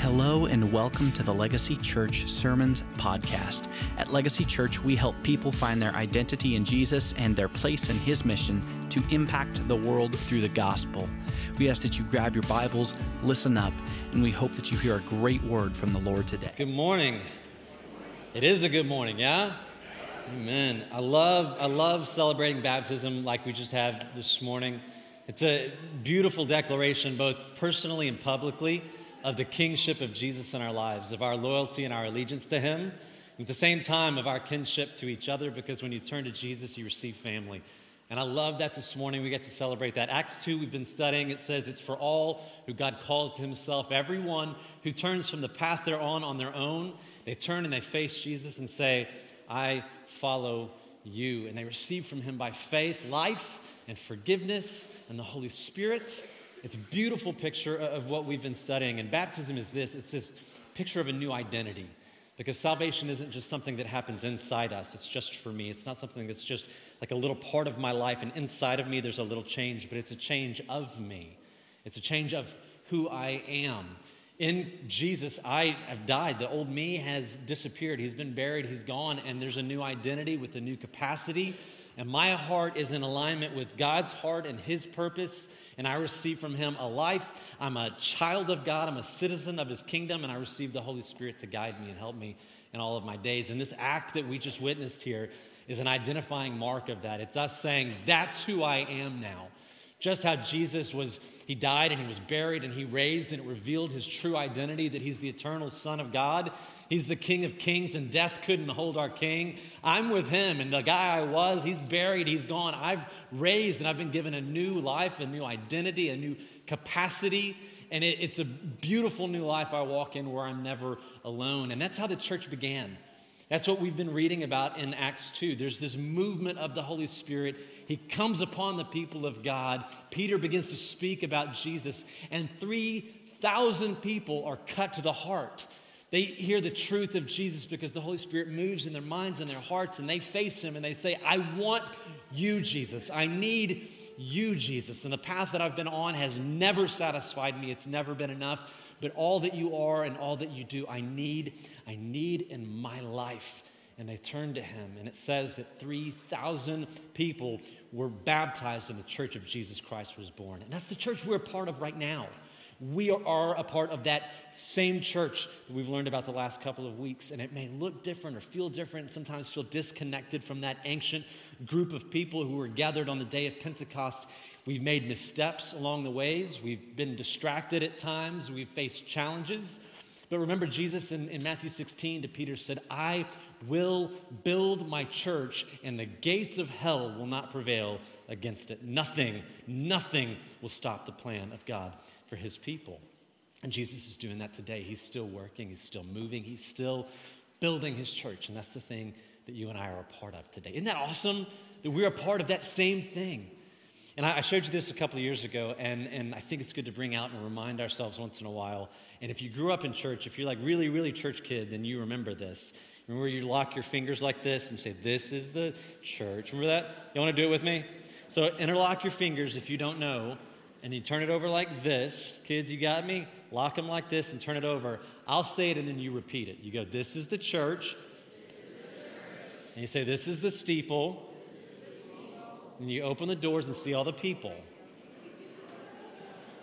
Hello and welcome to the Legacy Church Sermons Podcast. At Legacy Church, we help people find their identity in Jesus and their place in His mission to impact the world through the gospel. We ask that you grab your Bibles, listen up, and we hope that you hear a great word from the Lord today. Good morning. It is a good morning, yeah? Amen. I love I love celebrating baptism like we just had this morning. It's a beautiful declaration both personally and publicly of the kingship of Jesus in our lives, of our loyalty and our allegiance to him. At the same time of our kinship to each other because when you turn to Jesus you receive family. And I love that this morning we get to celebrate that. Acts 2, we've been studying, it says it's for all who God calls to himself. Everyone who turns from the path they're on on their own, they turn and they face Jesus and say, I follow you. And they receive from him by faith life and forgiveness and the Holy Spirit. It's a beautiful picture of what we've been studying. And baptism is this it's this picture of a new identity. Because salvation isn't just something that happens inside us, it's just for me. It's not something that's just like a little part of my life, and inside of me there's a little change, but it's a change of me. It's a change of who I am. In Jesus, I have died. The old me has disappeared. He's been buried, he's gone, and there's a new identity with a new capacity. And my heart is in alignment with God's heart and his purpose. And I receive from him a life. I'm a child of God. I'm a citizen of his kingdom. And I receive the Holy Spirit to guide me and help me in all of my days. And this act that we just witnessed here is an identifying mark of that. It's us saying, That's who I am now. Just how Jesus was, he died and he was buried and he raised, and it revealed his true identity that he's the eternal Son of God. He's the King of Kings, and death couldn't hold our King. I'm with him, and the guy I was, he's buried, he's gone. I've raised, and I've been given a new life, a new identity, a new capacity. And it, it's a beautiful new life I walk in where I'm never alone. And that's how the church began. That's what we've been reading about in Acts 2. There's this movement of the Holy Spirit. He comes upon the people of God. Peter begins to speak about Jesus, and 3,000 people are cut to the heart. They hear the truth of Jesus because the Holy Spirit moves in their minds and their hearts, and they face Him and they say, I want you, Jesus. I need you, Jesus. And the path that I've been on has never satisfied me, it's never been enough but all that you are and all that you do, I need, I need in my life. And they turned to him, and it says that 3,000 people were baptized and the church of Jesus Christ was born. And that's the church we're a part of right now. We are a part of that same church that we've learned about the last couple of weeks. And it may look different or feel different, sometimes feel disconnected from that ancient group of people who were gathered on the day of Pentecost. We've made missteps along the ways. We've been distracted at times. We've faced challenges. But remember, Jesus in, in, Matthew 16 to Peter said, I will build my church, and the gates of hell will not prevail against it. Nothing, nothing will stop the plan of God for his people. And Jesus is doing that today. He's still working, he's still moving, he's still building his church. And that's the thing that you and I are a part of today. Isn't that awesome that we're a part of that same thing? And I showed you this a couple of years ago, and, and I think it's good to bring out and remind ourselves once in a while. And if you grew up in church, if you're like really, really church kid, then you remember this. Remember you lock your fingers like this and say, This is the church. Remember that? You want to do it with me? So interlock your fingers if you don't know, and you turn it over like this. Kids, you got me? Lock them like this and turn it over. I'll say it and then you repeat it. You go, This is the church. And you say, This is the steeple and you open the doors and see all the people.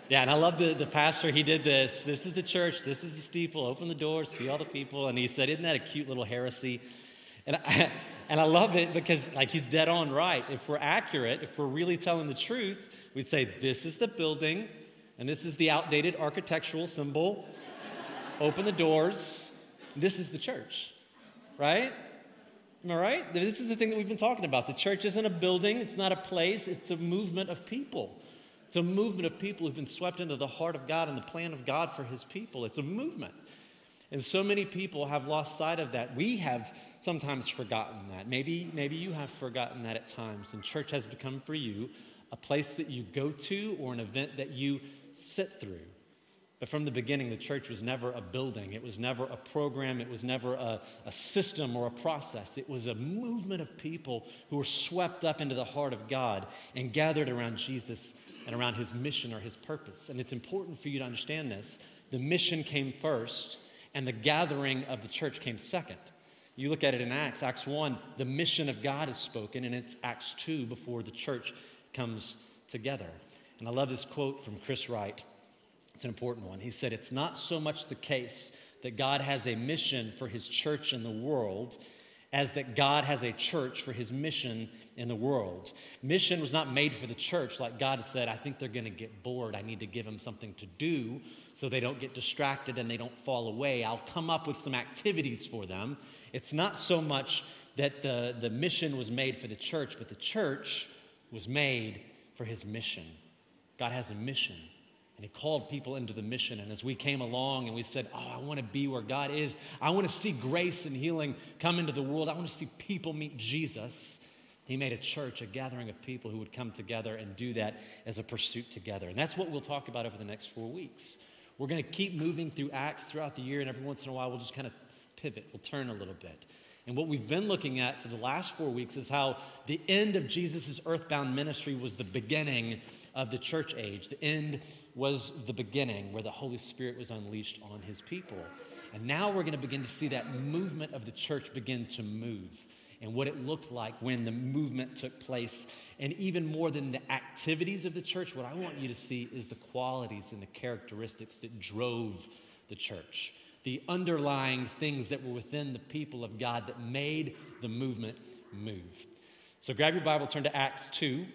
Yeah, and I love the, the pastor. He did this. This is the church. This is the steeple. Open the doors, see all the people. And he said, Isn't that a cute little heresy? And I, and I love it because, like, he's dead on right. If we're accurate, if we're really telling the truth, we'd say, This is the building, and this is the outdated architectural symbol. Open the doors. This is the church, right? Am I right? This is the thing that we've been talking about. The church isn't a building, it's not a place, it's a movement of people. It's a movement of people who've been swept into the heart of God and the plan of God for his people. It's a movement. And so many people have lost sight of that. We have sometimes forgotten that. Maybe, maybe you have forgotten that at times. And church has become for you a place that you go to or an event that you sit through. But from the beginning, the church was never a building, it was never a program, it was never a, a, system or a process. It was a movement of people who were swept up into the heart of God and gathered around Jesus and around his mission or his purpose. And it's important for you to understand this the mission came first, and the gathering of the church came second. You look at it in Acts, Acts 1, the mission of God is spoken, and it's Acts 2 before the church comes together. And I love this quote from Chris Wright. It's an important one. He said, It's not so much the case that God has a mission for his church in the world as that God has a church for his mission in the world. Mission was not made for the church, like God said, I think they're going to get bored. I need to give them something to do so they don't get distracted and they don't fall away. I'll come up with some activities for them. It's not so much that the, the mission was made for the church, but the church was made for his mission. God has a mission. And he called people into the mission. And as we came along and we said, Oh, I want to be where God is, I want to see grace and healing come into the world, I want to see people meet Jesus. He made a church, a gathering of people who would come together and do that as a pursuit together. And that's what we'll talk about over the next four weeks. We're going to keep moving through Acts throughout the year, and every once in a while we'll just kind of pivot, we'll turn a little bit. And what we've been looking at for the last four weeks is how the end of Jesus' earthbound ministry was the beginning of the church age. The end was the beginning where the Holy Spirit was unleashed on his people. And now we're going to begin to see that movement of the church begin to move and what it looked like when the movement took place. And even more than the activities of the church, what I want you to see is the qualities and the characteristics that drove the church the underlying things that were within the people of God that made the movement move. So grab your Bible, turn to Acts 2,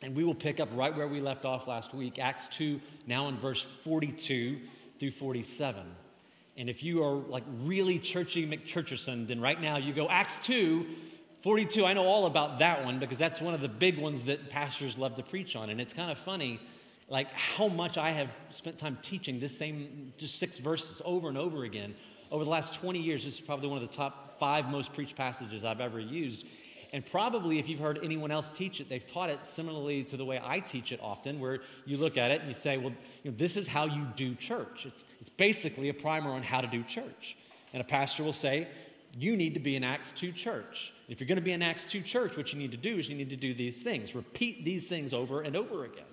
and we will pick up right where we left off last week. Acts 2, now in verse 42 through 47. And if you are like really churchy McChurcherson, then right now you go Acts 2, 42. I know all about that one because that's one of the big ones that pastors love to preach on. And it's kind of funny like how much I have spent time teaching this same, just six verses over and over again. Over the last 20 years, this is probably one of the top five most preached passages I've ever used. And probably if you've heard anyone else teach it, they've taught it similarly to the way I teach it often, where you look at it and you say, well, you know, this is how you do church. It's, it's basically a primer on how to do church. And a pastor will say, you need to be an Acts 2 church. If you're going to be an Acts 2 church, what you need to do is you need to do these things. Repeat these things over and over again.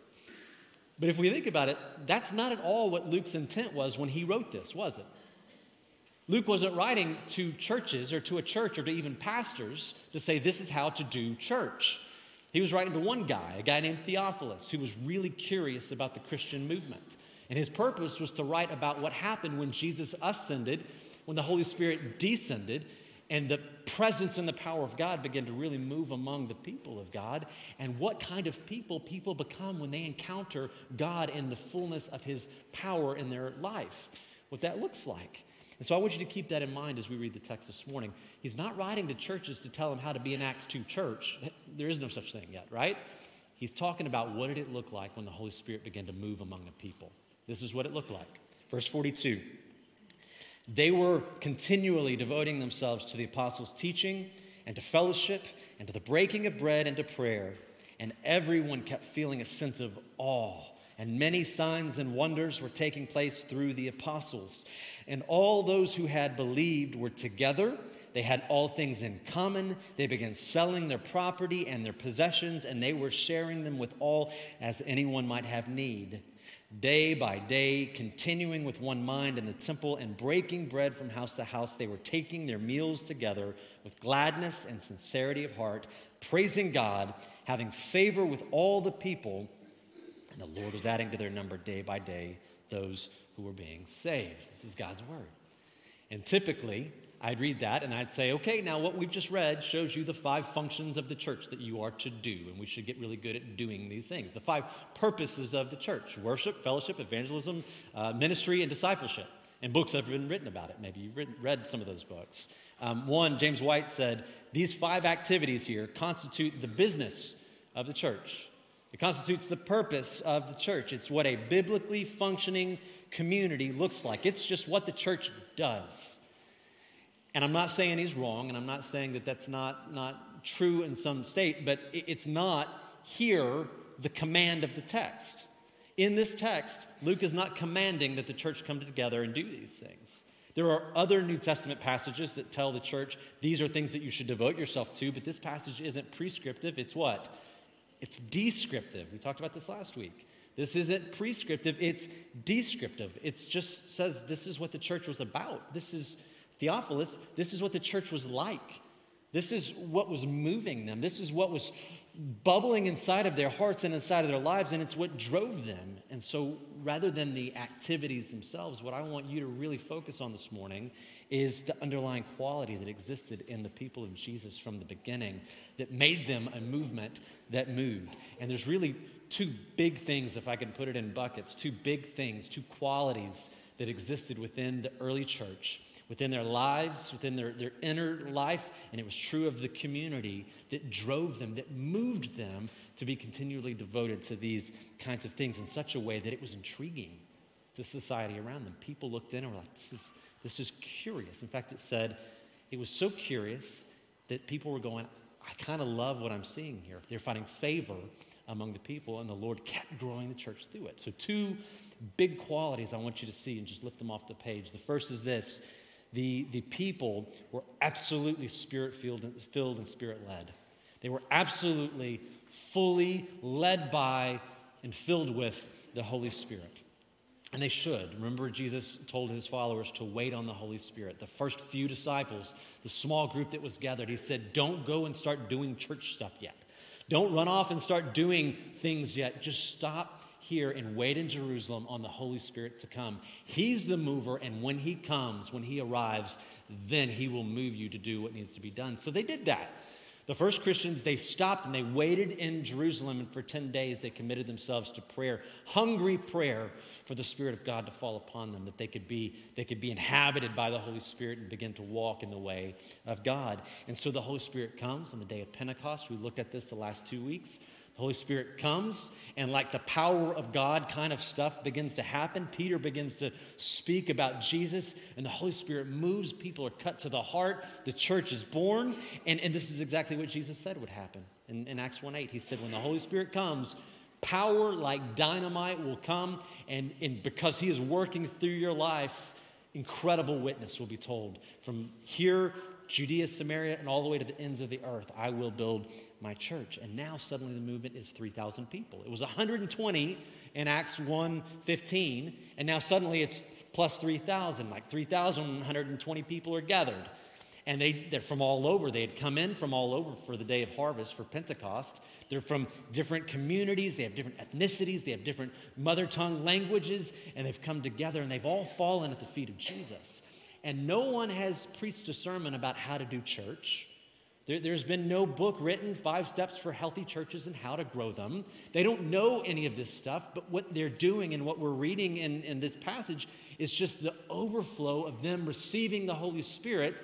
But if we think about it, that's not at all what Luke's intent was when he wrote this, was it? Luke wasn't writing to churches or to a church or to even pastors to say, this is how to do church. He was writing to one guy, a guy named Theophilus, who was really curious about the Christian movement. And his purpose was to write about what happened when Jesus ascended, when the Holy Spirit descended, and the presence and the power of God begin to really move among the people of God, and what kind of people people become when they encounter God in the fullness of His power in their life, what that looks like. And so I want you to keep that in mind as we read the text this morning. He's not writing to churches to tell them how to be an Acts 2 church. There is no such thing yet, right? He's talking about what did it look like when the Holy Spirit began to move among the people. This is what it looked like. Verse 42. They were continually devoting themselves to the apostles' teaching and to fellowship and to the breaking of bread and to prayer. And everyone kept feeling a sense of awe. And many signs and wonders were taking place through the apostles. And all those who had believed were together. They had all things in common. They began selling their property and their possessions, and they were sharing them with all as anyone might have need day by day, continuing with one mind in the temple and breaking bread from house to house. They were taking their meals together with gladness and sincerity of heart, praising God, having favor with all the people. And the Lord was adding to their number day by day those who were being saved. This is God's word. And typically, I'd read that and I'd say, okay, now what we've just read shows you the five functions of the church that you are to do, and we should get really good at doing these things. The five purposes of the church worship, fellowship, evangelism, uh, ministry, and discipleship. And books have been written about it. Maybe you've written, read some of those books. Um, one, James White said, these five activities here constitute the business of the church. It constitutes the purpose of the church. It's what a biblically functioning community looks like. It's just what the church does. And I'm not saying he's wrong, and I'm not saying that that's not, not true in some state, but it's not here the command of the text. In this text, Luke is not commanding that the church come together and do these things. There are other New Testament passages that tell the church these are things that you should devote yourself to, but this passage isn't prescriptive. It's what? It's descriptive. We talked about this last week. This isn't prescriptive, it's descriptive. It just says this is what the church was about. This is Theophilus, this is what the church was like. This is what was moving them. This is what was bubbling inside of their hearts and inside of their lives, and it's what drove them. And so, rather than the activities themselves, what I want you to really focus on this morning is the underlying quality that existed in the people of Jesus from the beginning that made them a movement that moved. And there's really two big things, if I can put it in buckets, two big things, two qualities that existed within the early church within their lives, within their, their inner life, and it was true of the community that drove them, that moved them to be continually devoted to these kinds of things in such a way that it was intriguing to society around them. People looked in and were like, this is, this is curious. In fact, it said it was so curious that people were going, I kind of love what I'm seeing here. They're finding favor among the people, and the Lord kept growing the church through it. So, two big qualities I want you to see and just lift them off the page. The first is this the, the people were absolutely spirit filled and, spirit led. They were absolutely fully led by and filled with the Holy Spirit. And they should. Remember, Jesus told his followers to wait on the Holy Spirit. The first few disciples, the small group that was gathered, he said, Don't go and start doing church stuff yet. Don't run off and start doing things yet. Just stop here and wait in Jerusalem on the Holy Spirit to come. He's the mover, and when He comes, when He arrives, then He will move you to do what needs to be done. So they did that. The first Christians, they stopped and they waited in Jerusalem, and for 10 days they committed themselves to prayer, hungry prayer for the Spirit of God to fall upon them, that they could be, they could be inhabited by the Holy Spirit and begin to walk in the way of God. And so the Holy Spirit comes on the day of Pentecost. We looked at this the last two weeks. The Holy Spirit comes, and like the power of God kind of stuff begins to happen. Peter begins to speak about Jesus, and the Holy Spirit moves. People are cut to the heart. The church is born. And, and this is exactly what Jesus said would happen in, in Acts 1 8. He said, When the Holy Spirit comes, power like dynamite will come, and, and because He is working through your life, incredible witness will be told from here Judea, Samaria, and all the way to the ends of the earth. I will build my church. And now suddenly the movement is 3,000 people. It was 120 in Acts 1:15, and now suddenly it's plus 3,000. Like 3,120 people are gathered. And they, they're from all over. They had come in from all over for the day of harvest for Pentecost. They're from different communities. They have different ethnicities. They have different mother tongue languages. And they've come together and they've all fallen at the feet of Jesus and no one has preached a sermon about how to do church. There, has been no book written, Five Steps for Healthy Churches and How to Grow Them. They don't know any of this stuff, but what they're doing and what we're reading in, in this passage is just the overflow of them receiving the Holy Spirit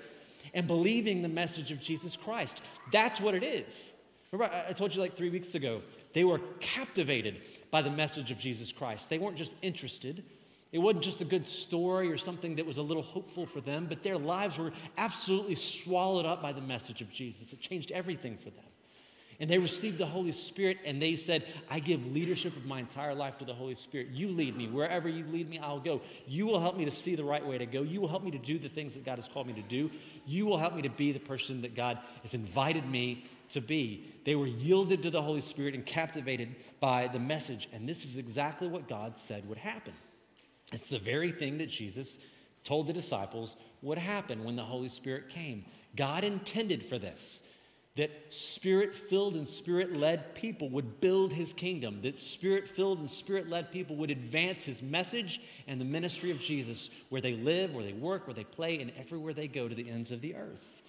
and believing the message of Jesus Christ. That's what it is. Remember, I told you like three weeks ago, they were captivated by the message of Jesus Christ. They weren't just interested, it wasn't just a good story or something that was a little hopeful for them, but their lives were absolutely swallowed up by the message of Jesus. It changed everything for them. And they received the Holy Spirit and they said, I give leadership of my entire life to the Holy Spirit. You lead me. Wherever you lead me, I'll go. You will help me to see the right way to go. You will help me to do the things that God has called me to do. You will help me to be the person that God has invited me to be. They were yielded to the Holy Spirit and captivated by the message. And this is exactly what God said would happen. It's the very thing that Jesus told the disciples would happen when the Holy Spirit came. God intended for this that spirit filled and spirit led people would build his kingdom, that spirit filled and spirit led people would advance his message and the ministry of Jesus where they live, where they work, where they play, and everywhere they go to the ends of the earth.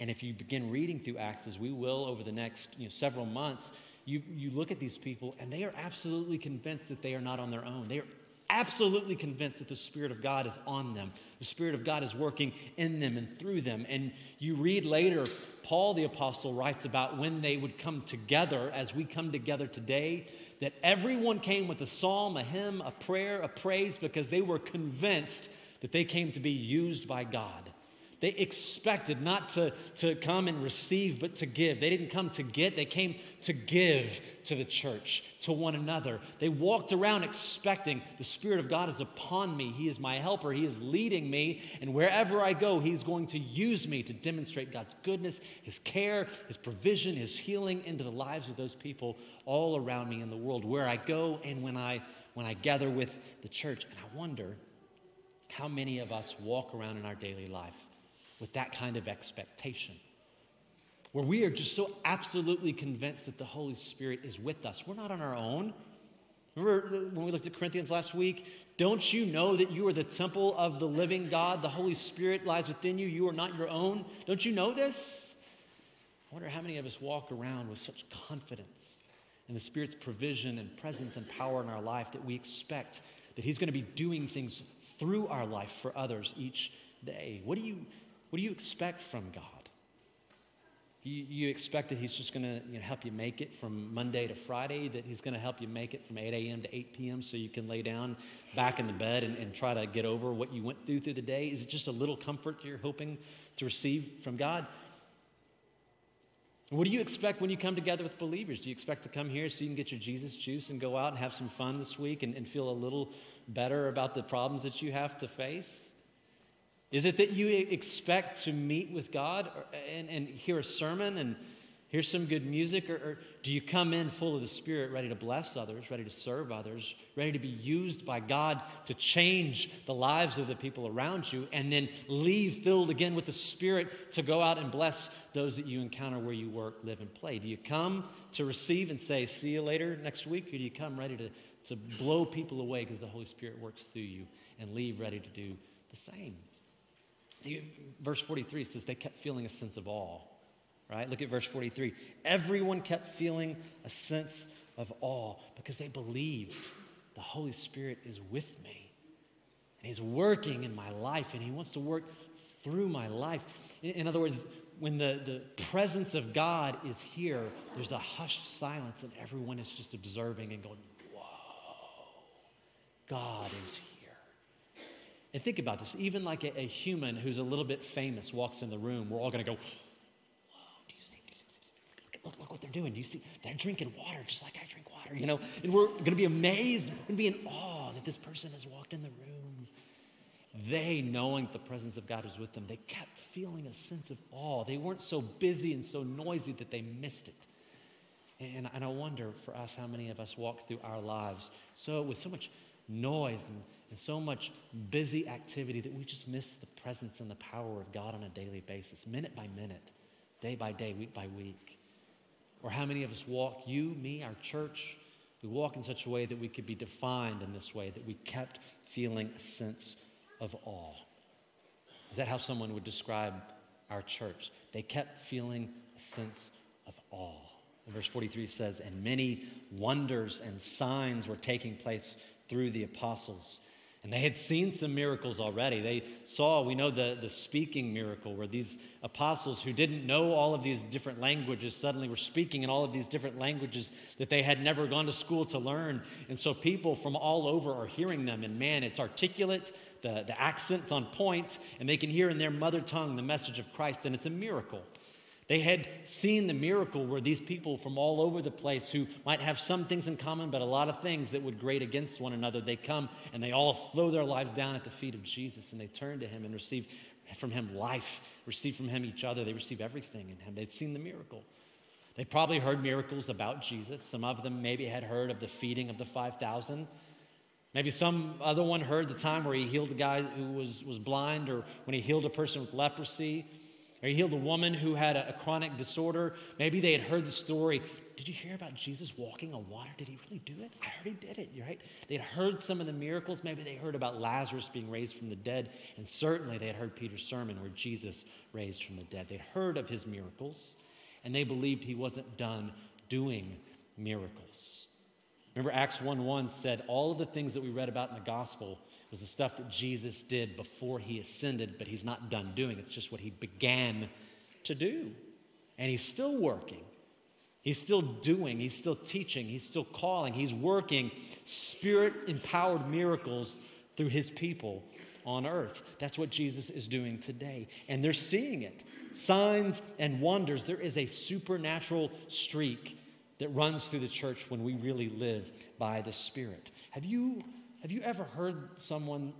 And if you begin reading through Acts, as we will over the next you know, several months, you, you look at these people and they are absolutely convinced that they are not on their own. They are absolutely convinced that the Spirit of God is on them. The Spirit of God is working in them and through them. And you read later, Paul the Apostle writes about when they would come together, as we come together today, that everyone came with a psalm, a hymn, a prayer, a praise, because they were convinced that they came to be used by God They expected not to, to come and receive, but to give. They didn't come to get, they came to give to the church, to one another. They walked around expecting the Spirit of God is upon me. He is my helper. He is leading me. And wherever I go, He's going to use me to demonstrate God's goodness, His care, His provision, His healing into the lives of those people all around me in the world, where I go and when I, when I gather with the church. And I wonder how many of us walk around in our daily life with that kind of expectation. Where we are just so absolutely convinced that the Holy Spirit is with us. We're not on our own. Remember when we looked at Corinthians last week? Don't you know that you are the temple of the living God? The Holy Spirit lies within you. You are not your own. Don't you know this? I wonder how many of us walk around with such confidence in the Spirit's provision and presence and power in our life that we expect that He's going to be doing things through our life for others each day. What do you what do you expect from God? Do you, you expect that He's just going to you know, help you make it from Monday to Friday, that He's going to help you make it from 8 a.m. to 8 p.m. so you can lay down back in the bed and, and try to get over what you went through through the day? Is it just a little comfort that you're hoping to receive from God? What do you expect when you come together with believers? Do you expect to come here so you can get your Jesus juice and go out and have some fun this week and, and feel a little better about the problems that you have to face? Is it that you expect to meet with God and, and hear a sermon and hear some good music? Or, or, do you come in full of the Spirit, ready to bless others, ready to serve others, ready to be used by God to change the lives of the people around you, and then leave filled again with the Spirit to go out and bless those that you encounter where you work, live, and play? Do you come to receive and say, see you later next week? Or do you come ready to, to blow people away because the Holy Spirit works through you and leave ready to do the same? Verse 43 says they kept feeling a sense of awe, right? Look at verse 43. Everyone kept feeling a sense of awe because they believed the Holy Spirit is with me and He's working in my life and He wants to work through my life. In, other words, when the, the presence of God is here, there's a hushed silence and everyone is just observing and going, Whoa, God is here. And think about this even like a, a, human who's a little bit famous walks in the room, we're all going to go, Whoa, do you see? Do look, look what they're doing. Do you see? They're drinking water just like I drink water, you know? And we're going to be amazed, we're going to be in awe that this person has walked in the room. They, knowing the presence of God was with them, they kept feeling a sense of awe. They weren't so busy and so noisy that they missed it. And, and I wonder for us how many of us walk through our lives so with so much noise and and so much busy activity that we just miss the presence and the power of God on a daily basis, minute by minute, day by day, week by week. Or how many of us walk, you, me, our church, we walk in such a way that we could be defined in this way, that we kept feeling a sense of awe. Is that how someone would describe our church? They kept feeling a sense of awe. And verse 43 says, And many wonders and signs were taking place through the apostles. And they had seen some miracles already. They saw, we know the, the speaking miracle, where these apostles who didn't know all of these different languages suddenly were speaking in all of these different languages that they had never gone to school to learn. And so people from all over are hearing them. And man, it's articulate, the, the accent's on point, and they can hear in their mother tongue the message of Christ, and it's a miracle. They had seen the miracle where these people from all over the place who might have some things in common, but a lot of things that would grate against one another, they come and they all throw their lives down at the feet of Jesus and they turn to him and receive from him life, receive from him each other. They receive everything in him. They'd seen the miracle. They probably heard miracles about Jesus. Some of them maybe had heard of the feeding of the 5,000. Maybe some other one heard the time where he healed a guy who was, was blind or when he healed a person with leprosy. Or he healed a woman who had a, a chronic disorder. Maybe they had heard the story. Did you hear about Jesus walking on water? Did he really do it? I heard he did it, right? They had heard some of the miracles. Maybe they heard about Lazarus being raised from the dead. And certainly they had heard Peter's sermon where Jesus raised from the dead. They'd heard of his miracles, and they believed he wasn't done doing miracles. Remember, Acts 1 1 said, All of the things that we read about in the gospel was the stuff that Jesus did before he ascended, but he's not done doing. It's just what he began to do. And he's still working. He's still doing, he's still teaching, he's still calling, he's working spirit empowered miracles through his people on earth. That's what Jesus is doing today. And they're seeing it. Signs and wonders. There is a supernatural streak that runs through the church when we really live by the Spirit. Have you, have you ever heard someone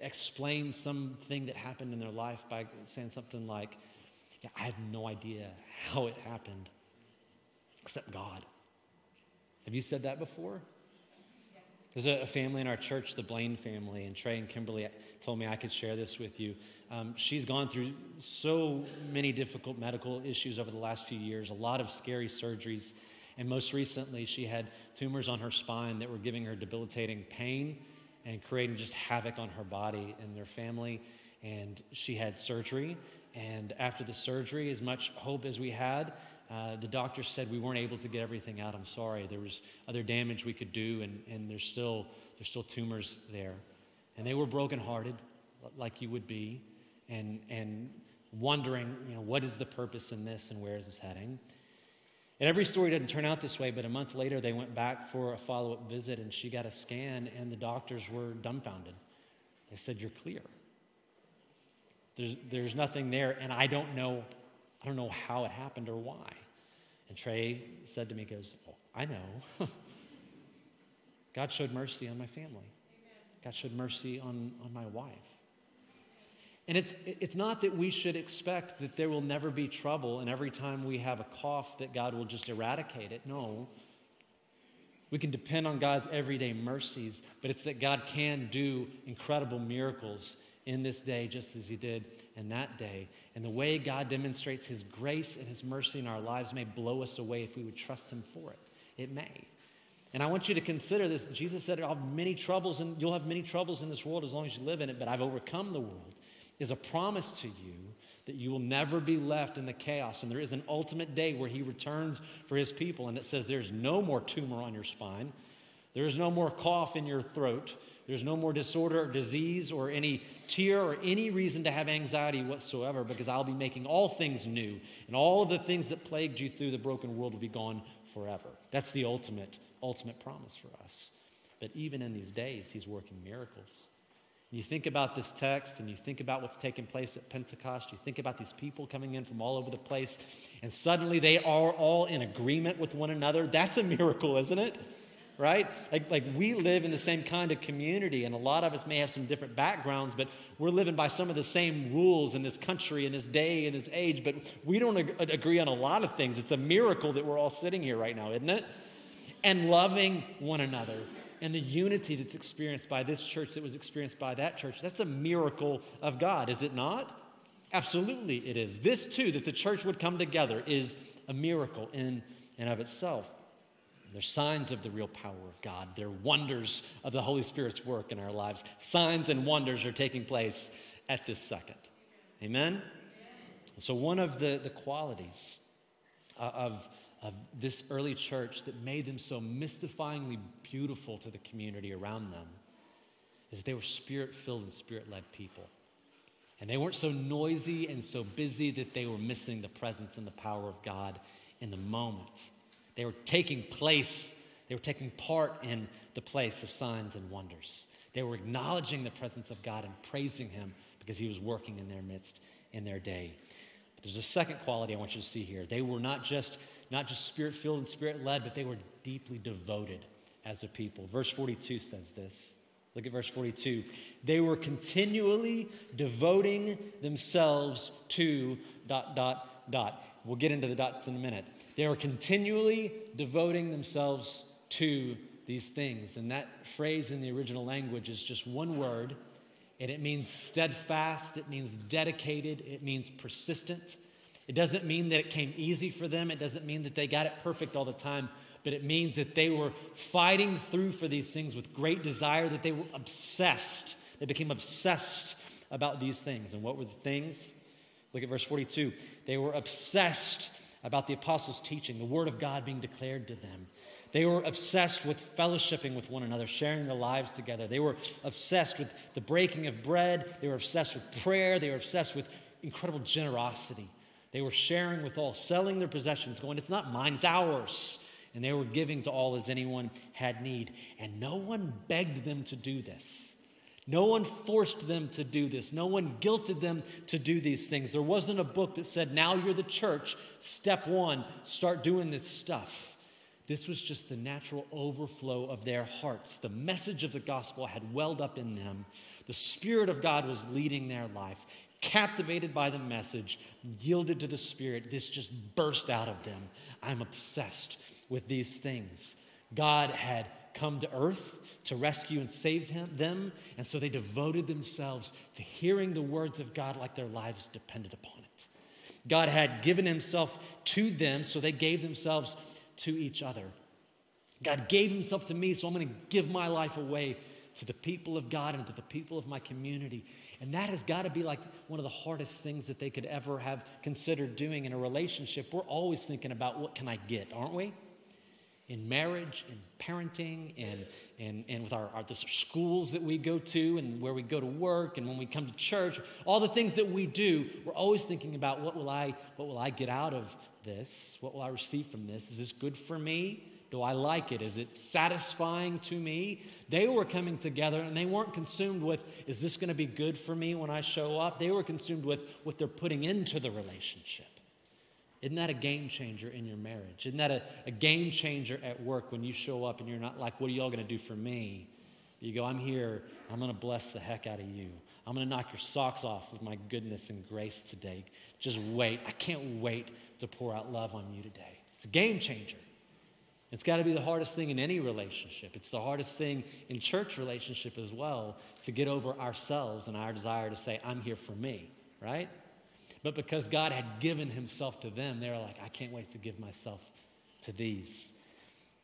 explain something that happened in their life by saying something like, yeah, I have no idea how it happened, except God? Have you said that before? There's a, family in our church, the Blaine family, and Trey and Kimberly told me I could share this with you. Um, she's gone through so many difficult medical issues over the last few years, a lot of scary surgeries, and most recently, she had tumors on her spine that were giving her debilitating pain and creating just havoc on her body and their family. And she had surgery. And after the surgery, as much hope as we had, uh, the doctor said we weren't able to get everything out. I'm sorry. There was other damage we could do, and, and there's, still, there's still tumors there. And they were brokenhearted, like you would be, and, and wondering, you know, what is the purpose in this and where is this heading? And every story didn't turn out this way, but a month later they went back for a follow up visit and she got a scan, and the doctors were dumbfounded. They said, You're clear. There's, there's nothing there, and I don't know I don't know how it happened or why. And Trey said to me, "He goes, oh, I know. God showed mercy on my family. God showed mercy on, on my wife. And it's, it's not that we should expect that there will never be trouble and every time we have a cough that God will just eradicate it. No. We can depend on God's everyday mercies, but it's that God can do incredible miracles in this day just as he did in that day. And the way God demonstrates his grace and his mercy in our lives may blow us away if we would trust him for it. It may. And I want you to consider this. Jesus said, I'll have many troubles, and you'll have many troubles in this world as long as you live in it, but I've overcome the world. Is a promise to you that you will never be left in the chaos. And there is an ultimate day where he returns for his people. And it says there's no more tumor on your spine, there is no more cough in your throat, there's no more disorder or disease or any tear or any reason to have anxiety whatsoever because I'll be making all things new. And all of the things that plagued you through the broken world will be gone forever. That's the ultimate, ultimate promise for us. But even in these days, He's working miracles. You think about this text and you think about what's taking place at Pentecost, you think about these people coming in from all over the place, and suddenly they are all in agreement with one another. That's a miracle, isn't it? right? Like, like we live in the same kind of community, and a lot of us may have some different backgrounds, but we're living by some of the same rules in this country, in this day, in this age, but we don't ag- agree on a lot of things. It's a miracle that we're all sitting here right now, isn't it? And loving one another. And the unity that's experienced by this church that was experienced by that church, that's a miracle of God, is it not? Absolutely, it is. This too, that the church would come together, is a miracle in and of itself. They're signs of the real power of God. They're wonders of the Holy Spirit's work in our lives. Signs and wonders are taking place at this second. Amen? So, one of the, the qualities uh, of, of this early church that made them so mystifyingly beautiful to the community around them is that they were spirit filled and spirit led people. And they weren't so noisy and so busy that they were missing the presence and the power of God in the moment. They were taking place, they were taking part in the place of signs and wonders. They were acknowledging the presence of God and praising Him because He was working in their midst in their day. But there's a second quality I want you to see here. They were not just, not just spirit filled and spirit led, but they were deeply devoted as a people. Verse 42 says this. Look at verse 42. They were continually devoting themselves to dot, dot, dot. We'll get into the dots in a minute. They were continually devoting themselves to these things. And that phrase in the original language is just one word, and it means steadfast, it means dedicated, it means persistent. It doesn't mean that it came easy for them, it doesn't mean that they got it perfect all the time, but it means that they were fighting through for these things with great desire, that they were obsessed. They became obsessed about these things. And what were the things? Look at verse 42. They were obsessed about the apostles' teaching, the word of God being declared to them. They were obsessed with fellowshipping with one another, sharing their lives together. They were obsessed with the breaking of bread. They were obsessed with prayer. They were obsessed with incredible generosity. They were sharing with all, selling their possessions, going, It's not mine, it's ours. And they were giving to all as anyone had need. And no one begged them to do this. No one forced them to do this. No one guilted them to do these things. There wasn't a book that said, now you're the church. Step one, start doing this stuff. This was just the natural overflow of their hearts. The message of the gospel had welled up in them. The Spirit of God was leading their life. Captivated by the message, yielded to the Spirit, this just burst out of them. I'm obsessed with these things. God had come to earth to rescue and save him, them. And so they devoted themselves to hearing the words of God like their lives depended upon it. God had given himself to them, so they gave themselves to each other. God gave himself to me, so I'm going to give my life away to the people of God and to the people of my community. And that has got to be like one of the hardest things that they could ever have considered doing in a relationship. We're always thinking about what can I get, aren't we? in marriage, in parenting, and, and, and with our, our the schools that we go to, and where we go to work, and when we come to church, all the things that we do, we're always thinking about what will I, what will I get out of this? What will I receive from this? Is this good for me? Do I like it? Is it satisfying to me? They were coming together and they weren't consumed with, is this going to be good for me when I show up? They were consumed with what they're putting into the relationship. Isn't that a game changer in your marriage? Isn't that a, a game changer at work when you show up and you're not like, what are y'all going to do for me? You go, I'm here. I'm going to bless the heck out of you. I'm going to knock your socks off with my goodness and grace today. Just wait. I can't wait to pour out love on you today. It's a game changer. It's got to be the hardest thing in any relationship. It's the hardest thing in church relationship as well to get over ourselves and our desire to say, I'm here for me, right? But because God had given himself to them, they were like, I can't wait to give myself to these.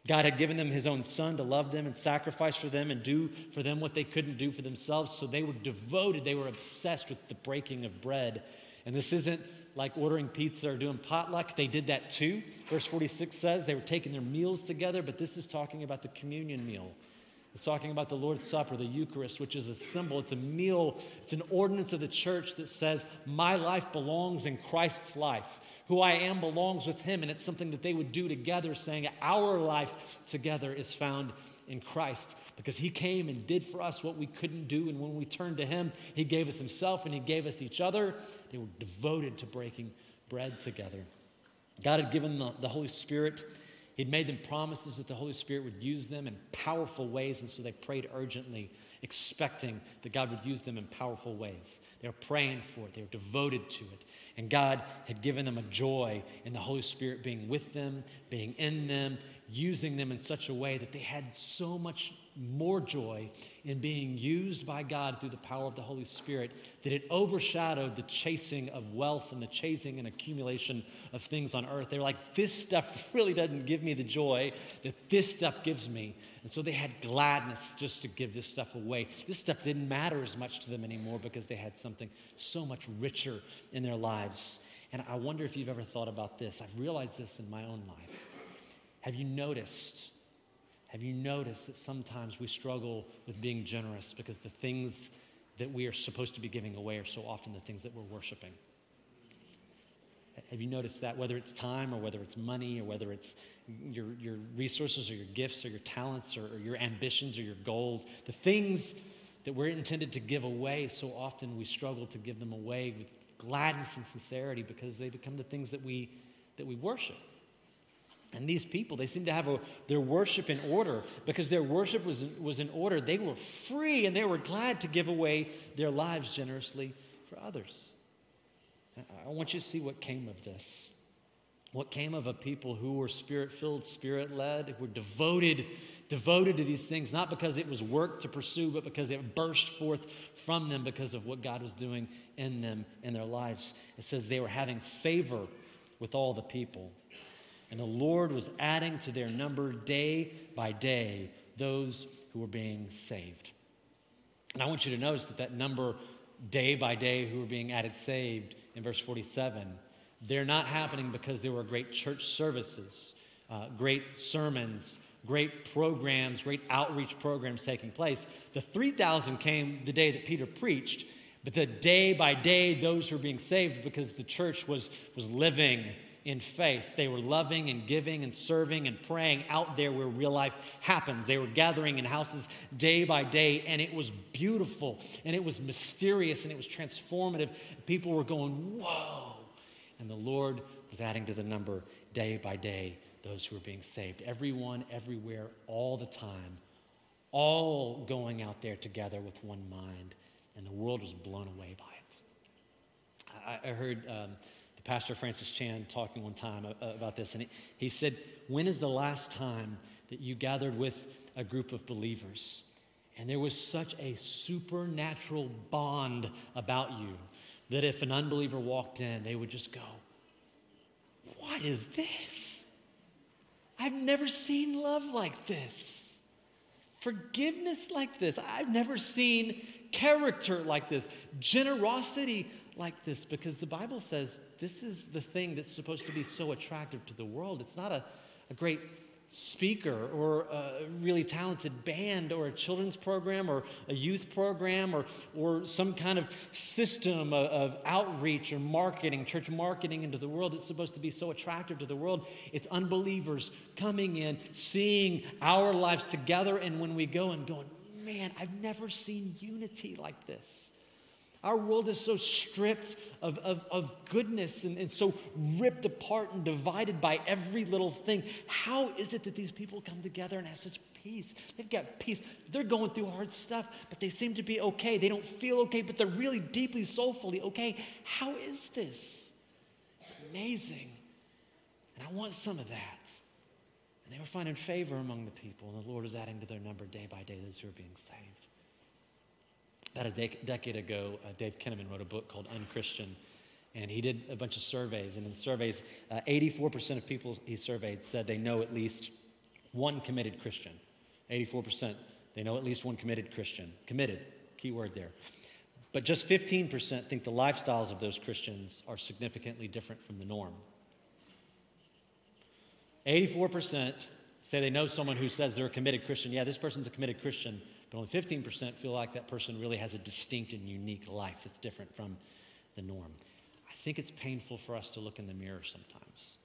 God had given them his own son to love them and sacrifice for them and do for them what they couldn't do for themselves. So they were devoted, they were obsessed with the breaking of bread. And this isn't like ordering pizza or doing potluck. They did that too. Verse 46 says they were taking their meals together, but this is talking about the communion meal. It's talking about the Lord's Supper, the Eucharist, which is a symbol, it's a meal, it's an ordinance of the church that says, My life belongs in Christ's life. Who I am belongs with Him. And it's something that they would do together, saying, Our life together is found in Christ because He came and did for us what we couldn't do. And when we turned to Him, He gave us Himself and He gave us each other. They were devoted to breaking bread together. God had given the, the Holy Spirit He'd made them promises that the Holy Spirit would use them in powerful ways, and so they prayed urgently, expecting that God would use them in powerful ways. They were praying for it, they were devoted to it. And God had given them a joy in the Holy Spirit being with them, being in them, using them in such a way that they had so much more joy in being used by God through the power of the Holy Spirit that it overshadowed the chasing of wealth and the chasing and accumulation of things on earth. They were like, this stuff really doesn't give me the joy that this stuff gives me. And so they had gladness just to give this stuff away. This stuff didn't matter as much to them anymore because they had something so much richer in their lives. And I wonder if you've ever thought about this. I've realized this in my own life. Have you noticed? Have you noticed that sometimes we struggle with being generous because the things that we are supposed to be giving away are so often the things that we're worshiping? Have you noticed that? Whether it's time or whether it's money or whether it's your, your resources or your gifts or your talents or, or your ambitions or your goals, the things that we're intended to give away, so often we struggle to give them away with gladness and sincerity because they become the things that we, that we worship. And these people, they seem to have a, their worship in order because their worship was, was in order. They were free and they were glad to give away their lives generously for others. I want you to see what came of this. What came of a people who were spirit filled, spirit led, who were devoted, devoted to these things, not because it was work to pursue, but because it burst forth from them because of what God was doing in them in their lives. It says they were having favor with all the people. And the Lord was adding to their number day by day those who were being saved. And I want you to notice that that number day by day who were being added saved in verse 47, they're not happening because there were great church services, uh, great sermons, great programs, great outreach programs taking place. The 3,000 came the day that Peter preached, but the day by day those who were being saved because the church was, was living in faith. They were loving and giving and serving and praying out there where real life happens. They were gathering in houses day by day, and it was beautiful and it was mysterious and it was transformative. People were going, Whoa! And the Lord was adding to the number day by day those who were being saved. Everyone, everywhere, all the time, all going out there together with one mind. And the world was blown away by it. I, I heard um, pastor Francis Chan talking one time uh, uh, about this, and he, he said, When is the last time that you gathered with a group of believers? And there was such a supernatural bond about you that if an unbeliever walked in, they would just go, What is this? I've never seen love like this forgiveness like this. I've never seen character like this, generosity like this, because the Bible says this is the thing that's supposed to be so attractive to the world. It's not a, a great speaker or a really talented band or a children's program or a youth program or, or some kind of system of, of, outreach or marketing, church marketing into the world that's supposed to be so attractive to the world. It's unbelievers coming in, seeing our lives together, and when we go and going, man, I've never seen unity like this. Our world is so stripped of, of, of goodness and, and so ripped apart and divided by every little thing. How is it that these people come together and have such peace? They've got peace. They're going through hard stuff, but they seem to be okay. They don't feel okay, but they're really deeply, soulfully okay. How is this? It's amazing. And I want some of that. And they were finding favor among the people, and the Lord was adding to their number day by day those who are being saved. About a de- decade ago, uh, Dave Kinnaman wrote a book called Unchristian, and he did a bunch of surveys. And in the surveys, uh, 84% of people he surveyed said they know at least one committed Christian. 84% they know at least one committed Christian. Committed, key word there. But just 15% think the lifestyles of those Christians are significantly different from the norm. 84% say they know someone who says they're a committed Christian. Yeah, this person's a committed Christian, but only 15% feel like that person really has a distinct and unique life that's different from the norm. I think it's painful for us to look in the mirror sometimes.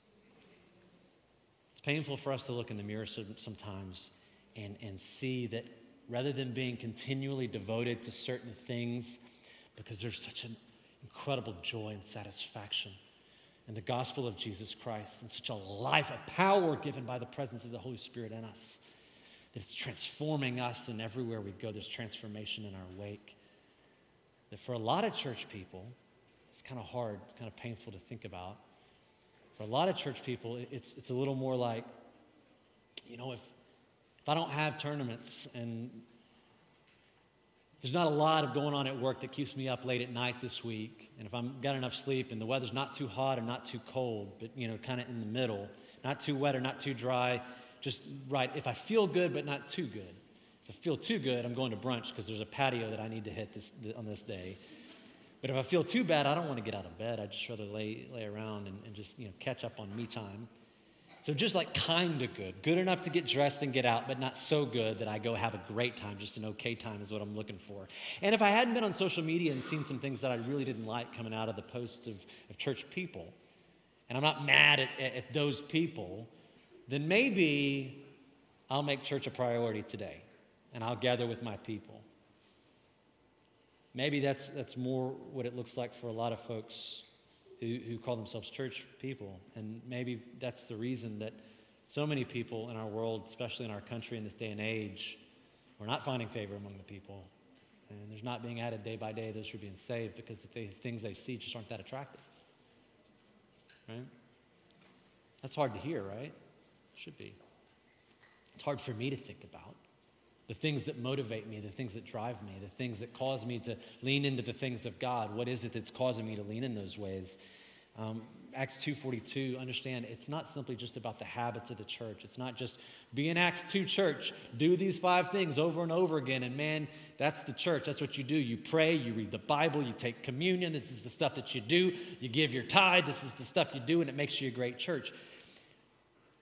It's painful for us to look in the mirror sometimes and, and see that rather than being continually devoted to certain things, because there's such an incredible joy and satisfaction in the gospel of Jesus Christ and such a life, a power given by the presence of the Holy Spirit in us that it's transforming us, and everywhere we go, there's transformation in our wake. That for a lot of church people, it's kind of hard, kind of painful to think about. For a lot of church people, it's, it's a little more like, you know, if, if I don't have tournaments and there's not a lot of going on at work that keeps me up late at night this week, and if I've got enough sleep and the weather's not too hot or not too cold, but, you know, kind of in the middle, not too wet or not too dry, just right. If I feel good, but not too good. If I feel too good, I'm going to brunch because there's a patio that I need to hit this, on this day. But if I feel too bad, I don't want to get out of bed. I'd just rather lay, lay around and, and just you know, catch up on me time. So just like kind of good, good enough to get dressed and get out, but not so good that I go have a great time, just an okay time is what I'm looking for. And if I hadn't been on social media and seen some things that I really didn't like coming out of the posts of, of church people, and I'm not mad at, at those people, then maybe I'll make church a priority today and I'll gather with my people. Maybe that's, that's more what it looks like for a lot of folks who, who call themselves church people. And maybe that's the reason that so many people in our world, especially in our country in this day and age, we're not finding favor among the people. And there's not being added day by day those who are being saved because the things they see just aren't that attractive. Right? That's hard to hear, right? Should be. It's hard for me to think about. The things that motivate me, the things that drive me, the things that cause me to lean into the things of God. What is it that's causing me to lean in those ways? Um, Acts 2.42, understand it's not simply just about the habits of the church. It's not just be an Acts 2 church, do these five things over and over again, and man, that's the church. That's what you do. You pray, you read the Bible, you take communion. This is the stuff that you do. You give your tithe. This is the stuff you do, and it makes you a great church.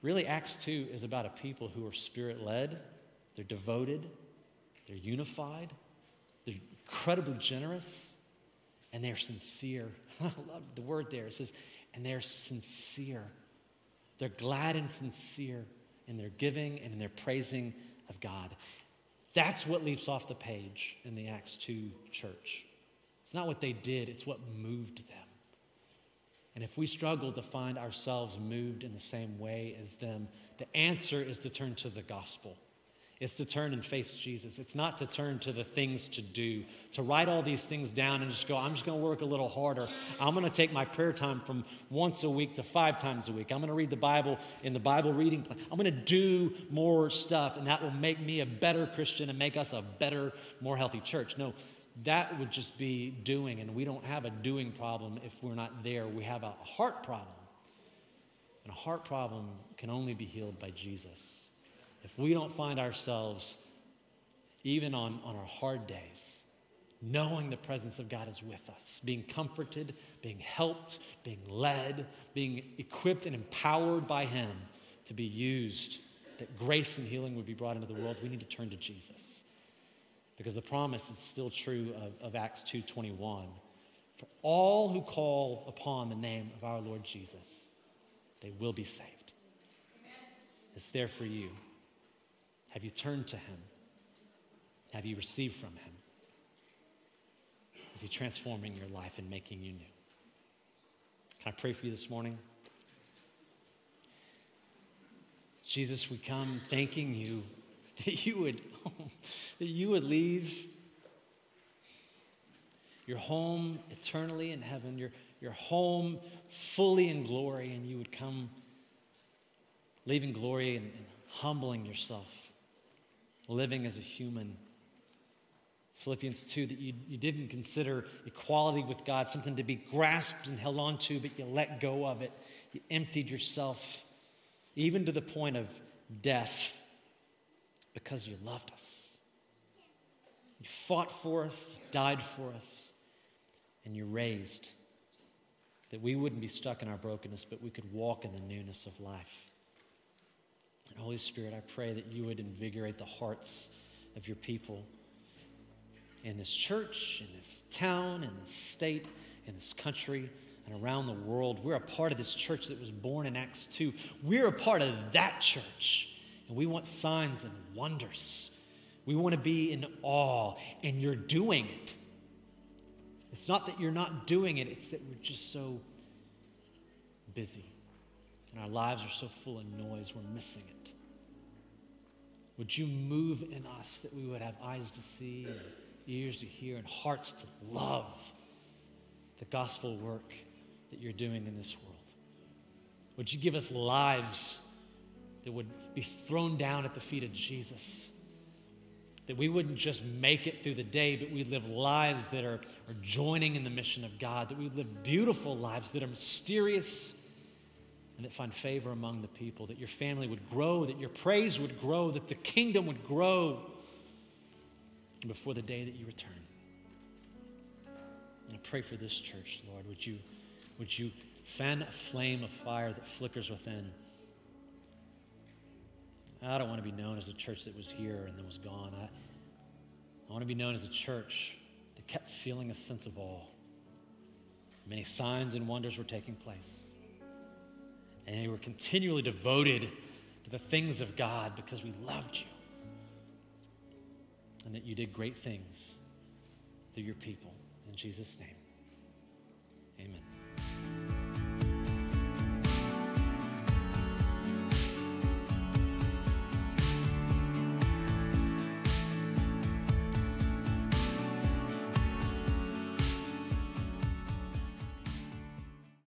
Really, Acts 2 is about a people who are spirit led, they're devoted, they're unified, they're incredibly generous, and they're sincere. I love the word there. It says, and they're sincere. They're glad and sincere in their giving and in their praising of God. That's what leaps off the page in the Acts 2 church. It's not what they did, it's what moved them. And if we struggle to find ourselves moved in the same way as them, the answer is to turn to the gospel. It's to turn and face Jesus. It's not to turn to the things to do, to write all these things down and just go, I'm just going to work a little harder. I'm going to take my prayer time from once a week to five times a week. I'm going to read the Bible in the Bible reading plan. I'm going to do more stuff, and that will make me a better Christian and make us a better, more healthy church. No, that would just be doing, and we don't have a doing problem if we're not there. We have a heart problem. And a heart problem can only be healed by Jesus if we don't find ourselves, even on, on our hard days, knowing the presence of God is with us, being comforted, being helped, being led, being equipped and empowered by Him to be used, that grace and healing would be brought into the world, we need to turn to Jesus. Because the promise is still true of, of Acts 2.21. For all who call upon the name of our Lord Jesus, they will be saved. It's there for you. Have you turned to Him? Have you received from Him? Is He transforming your life and making you new? Can I pray for you this morning? Jesus, we come thanking you that you would, that you would leave your home eternally in heaven, your, your home fully in glory, and you would come leaving glory and, and humbling yourself living as a human. Philippians 2, that you, you didn't consider equality with God something to be grasped and held on to, but you let go of it. You emptied yourself, even to the point of death, because you loved us. You fought for us, you died for us, and you raised that we wouldn't be stuck in our brokenness, but we could walk in the newness of life. And Holy Spirit, I pray that you would invigorate the hearts of your people in this church, in this town, in this state, in this country, and around the world. We're a part of this church that was born in Acts 2. We're a part of that church, and we want signs and wonders. We want to be in awe, and you're doing it. It's not that you're not doing it, it's that we're just so busy. And our lives are so full of noise, we're missing it. Would you move in us that we would have eyes to see and ears to hear and hearts to love the gospel work that you're doing in this world? Would you give us lives that would be thrown down at the feet of Jesus? That we wouldn't just make it through the day, but we live lives that are, are joining in the mission of God, that we live beautiful lives that are mysterious and that find favor among the people, that your family would grow, that your praise would grow, that the kingdom would grow before the day that you return. And I pray for this church, Lord. Would you, would you fan a flame of fire that flickers within? I don't want to be known as a church that was here and then was gone. I, I want to be known as a church that kept feeling a sense of awe. Many signs and wonders were taking place. And we were continually devoted to the things of God because we loved you. And that you did great things through your people. In Jesus' name.